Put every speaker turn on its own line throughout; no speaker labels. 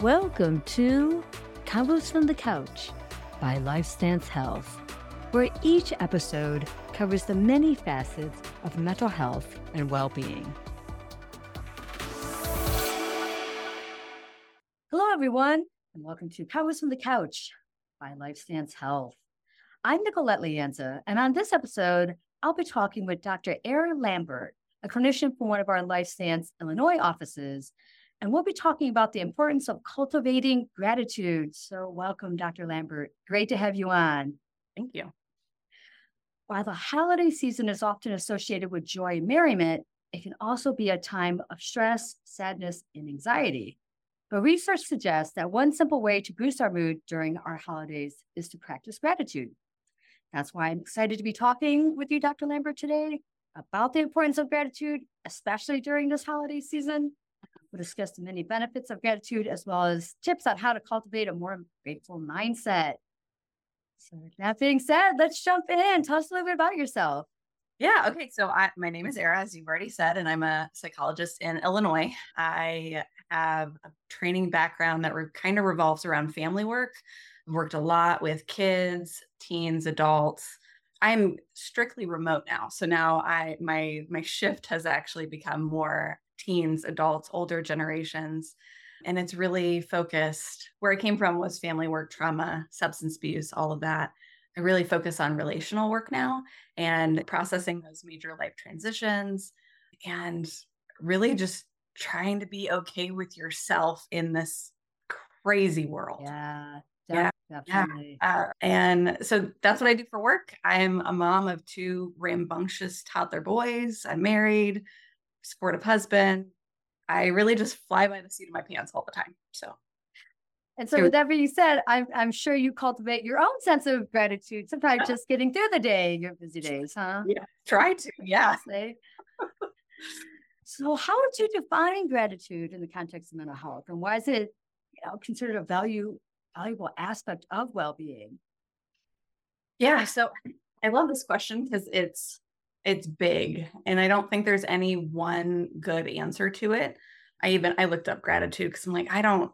Welcome to Convos from the Couch by LifeStance Health, where each episode covers the many facets of mental health and well being. Hello, everyone, and welcome to Convos from the Couch by LifeStance Health. I'm Nicholette Lianza, and on this episode, I'll be talking with Dr. Ara Lambert, a clinician from one of our LifeStance Illinois offices and we'll be talking about the importance of cultivating gratitude. So, welcome, Dr. Lambert. Great to have you on.
Thank you.
While the holiday season is often associated with joy and merriment, it can also be a time of stress, sadness, and anxiety. But research suggests that one simple way to boost our mood during our holidays is to practice gratitude. That's why I'm excited to be talking with you, Dr. Lambert, today about the importance of gratitude, especially during this holiday season. We'll discuss the many benefits of gratitude as well as tips on how to cultivate a more grateful mindset. So, that being said, let's jump in. Tell us a little bit about yourself.
Yeah. Okay. So, I, my name is Ara, as you've already said, and I'm a psychologist in Illinois. I have a training background that re- kind of revolves around family work. I've worked a lot with kids, teens, adults. I'm strictly remote now. So now I my my shift has actually become more teens, adults, older generations. And it's really focused where I came from was family work, trauma, substance abuse, all of that. I really focus on relational work now and processing those major life transitions and really just trying to be okay with yourself in this crazy world.
Yeah.
Yeah, definitely. Yeah. Uh, and so that's what I do for work. I'm a mom of two rambunctious toddler boys. I'm married, supportive husband. I really just fly by the seat of my pants all the time. So,
and so, with that being said, I'm, I'm sure you cultivate your own sense of gratitude, sometimes just getting through the day, your busy days, huh?
Yeah, try to. Yeah.
so, how would you define gratitude in the context of mental health, and why is it, you know, considered a value valuable aspect of well being?
Yeah. So, I love this question because it's it's big and i don't think there's any one good answer to it. I even i looked up gratitude because i'm like i don't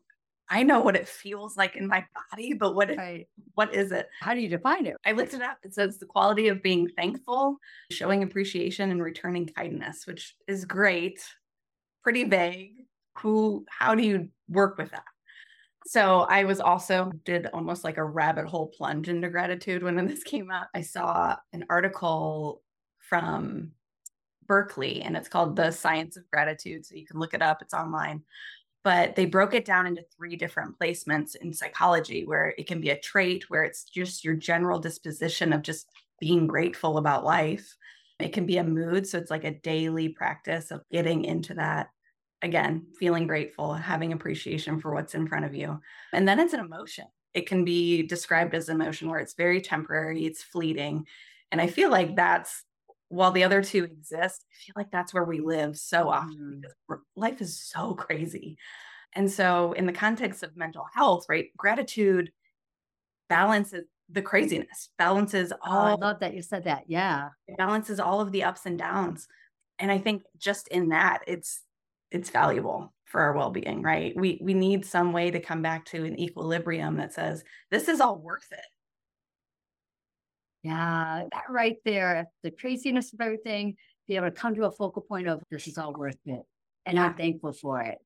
i know what it feels like in my body but what right. what is it?
How do you define it?
I looked it up. It says the quality of being thankful showing appreciation and returning kindness which is great. Pretty vague. Who how do you work with that? So I was also did almost like a rabbit hole plunge into gratitude when this came out. I saw an article from Berkeley, and it's called The Science of Gratitude. So you can look it up, it's online. But they broke it down into three different placements in psychology where it can be a trait, where it's just your general disposition of just being grateful about life. It can be a mood. So it's like a daily practice of getting into that again, feeling grateful, having appreciation for what's in front of you. And then it's an emotion. It can be described as emotion where it's very temporary, it's fleeting. And I feel like that's while the other two exist, I feel like that's where we live so often mm. because life is so crazy. And so, in the context of mental health, right, gratitude balances the craziness, balances all. Oh,
I love that you said that. Yeah,
balances all of the ups and downs. And I think just in that, it's it's valuable for our well-being, right? We we need some way to come back to an equilibrium that says this is all worth it
yeah, that right there, the craziness of everything, be able to come to a focal point of this is all worth it. And yeah. I'm thankful for it.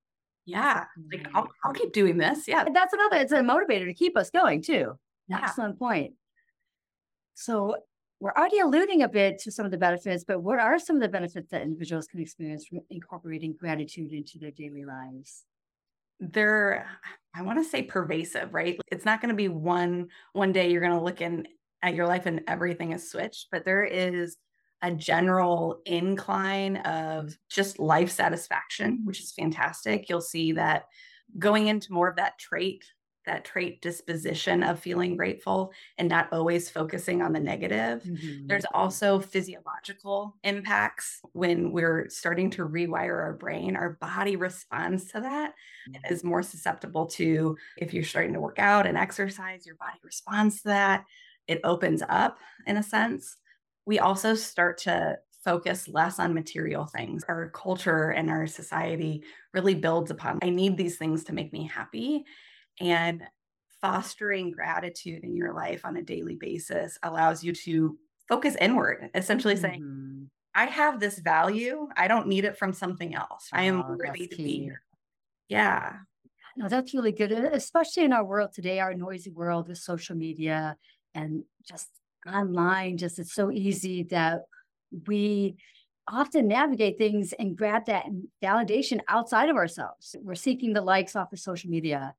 Yeah. Like I'll, I'll keep doing this. Yeah.
And that's another, it's a motivator to keep us going too. Yeah. Excellent point. So we're already alluding a bit to some of the benefits, but what are some of the benefits that individuals can experience from incorporating gratitude into their daily lives?
They're, I want to say pervasive, right? It's not going to be one one day you're going to look in at your life and everything is switched, but there is a general incline of just life satisfaction, which is fantastic. You'll see that going into more of that trait, that trait disposition of feeling grateful and not always focusing on the negative. Mm-hmm. There's also physiological impacts when we're starting to rewire our brain. Our body responds to that mm-hmm. is more susceptible to if you're starting to work out and exercise, your body responds to that it opens up in a sense. We also start to focus less on material things. Our culture and our society really builds upon I need these things to make me happy. And fostering gratitude in your life on a daily basis allows you to focus inward, essentially mm-hmm. saying, I have this value. I don't need it from something else. I am oh, worthy to be here. Yeah.
No, that's really good, especially in our world today, our noisy world with social media and just online. Just it's so easy that we often navigate things and grab that validation outside of ourselves. We're seeking the likes off of social media,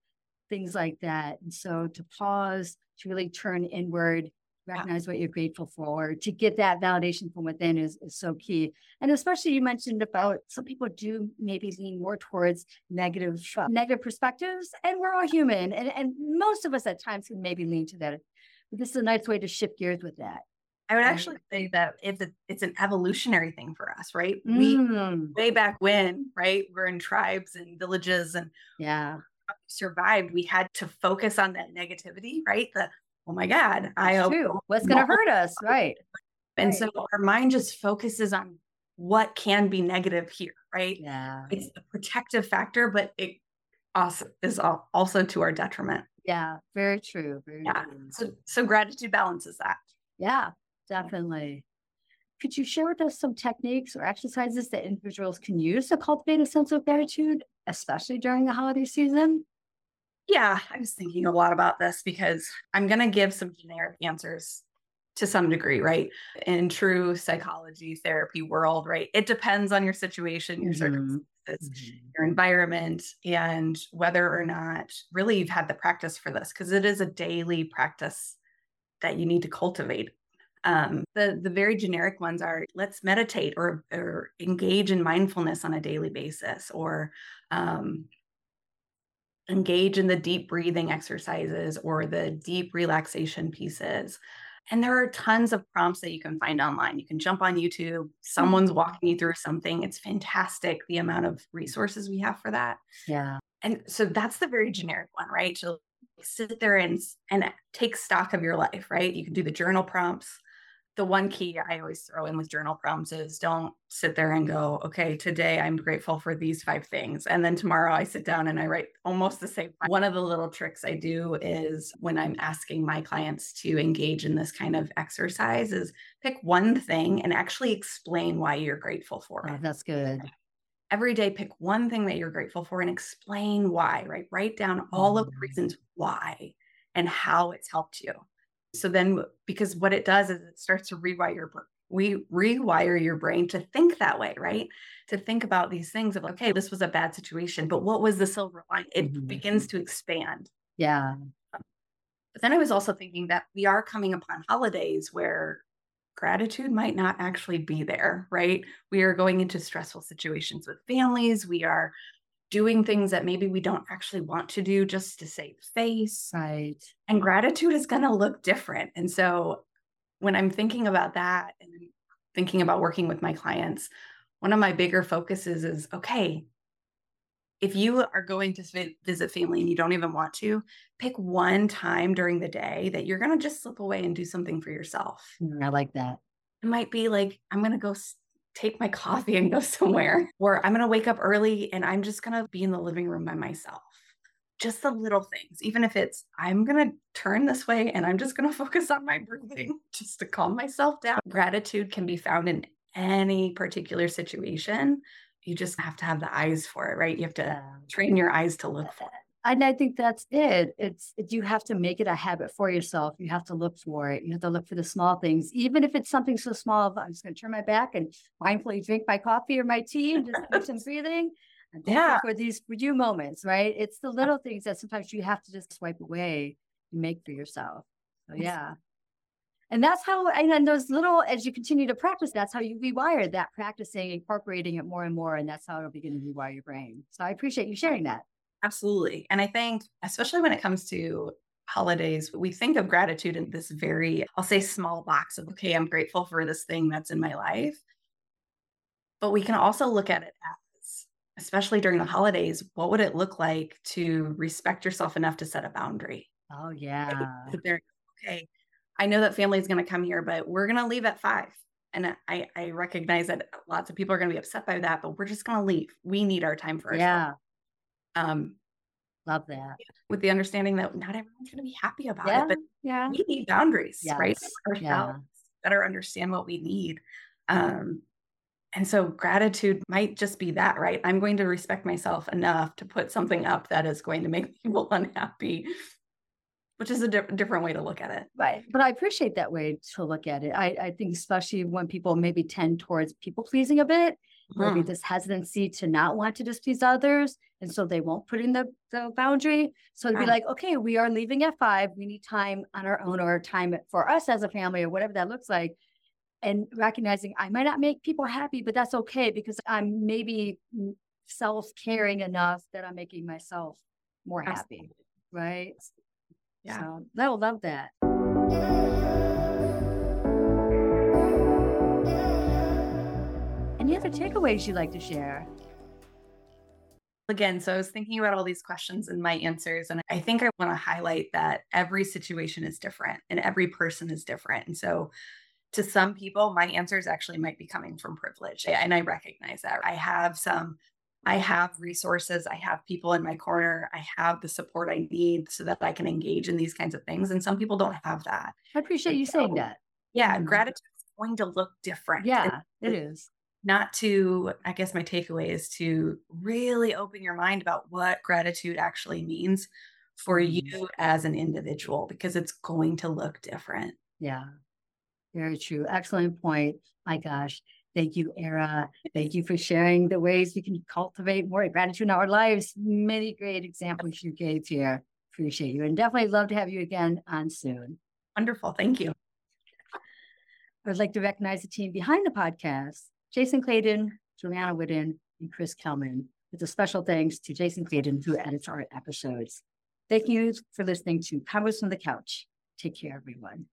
things like that. And so to pause, to really turn inward, recognize what you're grateful for, to get that validation from within is, is so key. And especially you mentioned about some people do maybe lean more towards negative negative perspectives, and we're all human, and and most of us at times can maybe lean to that. This is a nice way to shift gears with that.
I would actually say that it's it's an evolutionary thing for us, right? Mm. We way back when, right? We're in tribes and villages and
yeah,
survived. We had to focus on that negativity, right? The oh my God, I hope
what's going to hurt us, right?
And right. so our mind just focuses on what can be negative here, right?
Yeah,
it's a protective factor, but it also is also to our detriment.
Yeah, very true. Very
yeah. True. So so gratitude balances that.
Yeah, definitely. Could you share with us some techniques or exercises that individuals can use to cultivate a sense of gratitude, especially during the holiday season?
Yeah, I was thinking a lot about this because I'm going to give some generic answers to some degree, right? In true psychology therapy world, right? It depends on your situation, your mm-hmm. circumstances, mm-hmm. your environment, and whether or not really you've had the practice for this, because it is a daily practice that you need to cultivate. Um, the the very generic ones are let's meditate or or engage in mindfulness on a daily basis, or um, engage in the deep breathing exercises or the deep relaxation pieces. And there are tons of prompts that you can find online. You can jump on YouTube, someone's mm-hmm. walking you through something. It's fantastic the amount of resources we have for that.
Yeah.
And so that's the very generic one, right? To sit there and and take stock of your life, right? You can do the journal prompts the one key I always throw in with journal prompts is don't sit there and go, okay, today I'm grateful for these five things. And then tomorrow I sit down and I write almost the same. One of the little tricks I do is when I'm asking my clients to engage in this kind of exercise is pick one thing and actually explain why you're grateful for
oh,
it.
That's good.
Every day, pick one thing that you're grateful for and explain why, right? Write down all of the mm. reasons why and how it's helped you. So then, because what it does is it starts to rewire your we rewire your brain to think that way, right? To think about these things of okay, this was a bad situation, but what was the silver line? It mm-hmm. begins to expand.
Yeah.
But then I was also thinking that we are coming upon holidays where gratitude might not actually be there, right? We are going into stressful situations with families. We are doing things that maybe we don't actually want to do just to save face.
Right.
And gratitude is going to look different. And so when I'm thinking about that and thinking about working with my clients, one of my bigger focuses is okay, if you are going to visit family and you don't even want to, pick one time during the day that you're going to just slip away and do something for yourself.
Mm, I like that.
It might be like, I'm going to go take my coffee and go somewhere, or I'm going to wake up early and I'm just going to be in the living room by myself. Just the little things, even if it's I'm going to turn this way and I'm just going to focus on my breathing just to calm myself down. Gratitude can be found in any particular situation. You just have to have the eyes for it, right? You have to train your eyes to look for it
and I think that's it. It's it, you have to make it a habit for yourself. You have to look for it. You have to look for the small things, even if it's something so small. I'm just going to turn my back and mindfully drink my coffee or my tea and just do some breathing. And yeah, for these for you moments, right? It's the little things that sometimes you have to just swipe away and make for yourself. So yeah. And that's how, and then those little, as you continue to practice, that's how you rewire that practicing, incorporating it more and more. And that's how it'll begin to rewire your brain. So I appreciate you sharing that.
Absolutely. And I think, especially when it comes to holidays, we think of gratitude in this very, I'll say, small box of, okay, I'm grateful for this thing that's in my life. But we can also look at it as, especially during the holidays, what would it look like to respect yourself enough to set a boundary?
Oh, yeah.
Right? okay, I know that family is going to come here, but we're going to leave at five. And I, I recognize that lots of people are going to be upset by that, but we're just going to leave. We need our time for ourselves.
Yeah.
Um,
Love that.
with the understanding that not everyone's going to be happy about
Yeah.
it, but
Yeah.
we need boundaries, right? Ourselves
Yeah.
better understand what we need. Um, and so gratitude might just be that, right? I'm going to respect myself enough to put something up that is going to make people unhappy, which is a di- different way to look at it.
Right. But I appreciate that way to look at it. I, I think especially when people maybe tend towards people pleasing a bit, maybe this hesitancy to not want to displease others. And so they won't put in the, the boundary. So to be like, okay, we are leaving at five. We need time on our own or time for us as a family or whatever that looks like. And recognizing I might not make people happy, but that's okay because I'm maybe self caring enough that I'm making myself more happy.
Absolutely.
Right.
Yeah.
So I will love that. Any other takeaways you'd like to share?
Again, so I was thinking about all these questions and my answers, and I think I want to highlight that every situation is different and every person is different. And so, to some people, my answers actually might be coming from privilege, and I recognize that. I have some, I have resources, I have people in my corner, I have the support I need so that I can engage in these kinds of things. And some people don't have that.
I appreciate you saying that.
Yeah,
Mhm.
gratitude is going to look different.
Yeah, it is.
Not to i guess my takeaway is to really open your mind about what gratitude actually means for you mm-hmm. as an individual because it's going to look different
Yeah, very true. Excellent point. My gosh. Thank you, Ara. Thank you for sharing the ways we can cultivate more gratitude in our lives. Many great examples you gave here. Appreciate you and definitely love to have you again on soon.
wonderful thank you
I'd like to recognize the team behind the podcast Jason Clayton, Juliana Whitten, and Chris Kelman, with a special thanks to Jason Clayton, who edits our episodes. Thank you for listening to Convos from the Couch. Take care, everyone.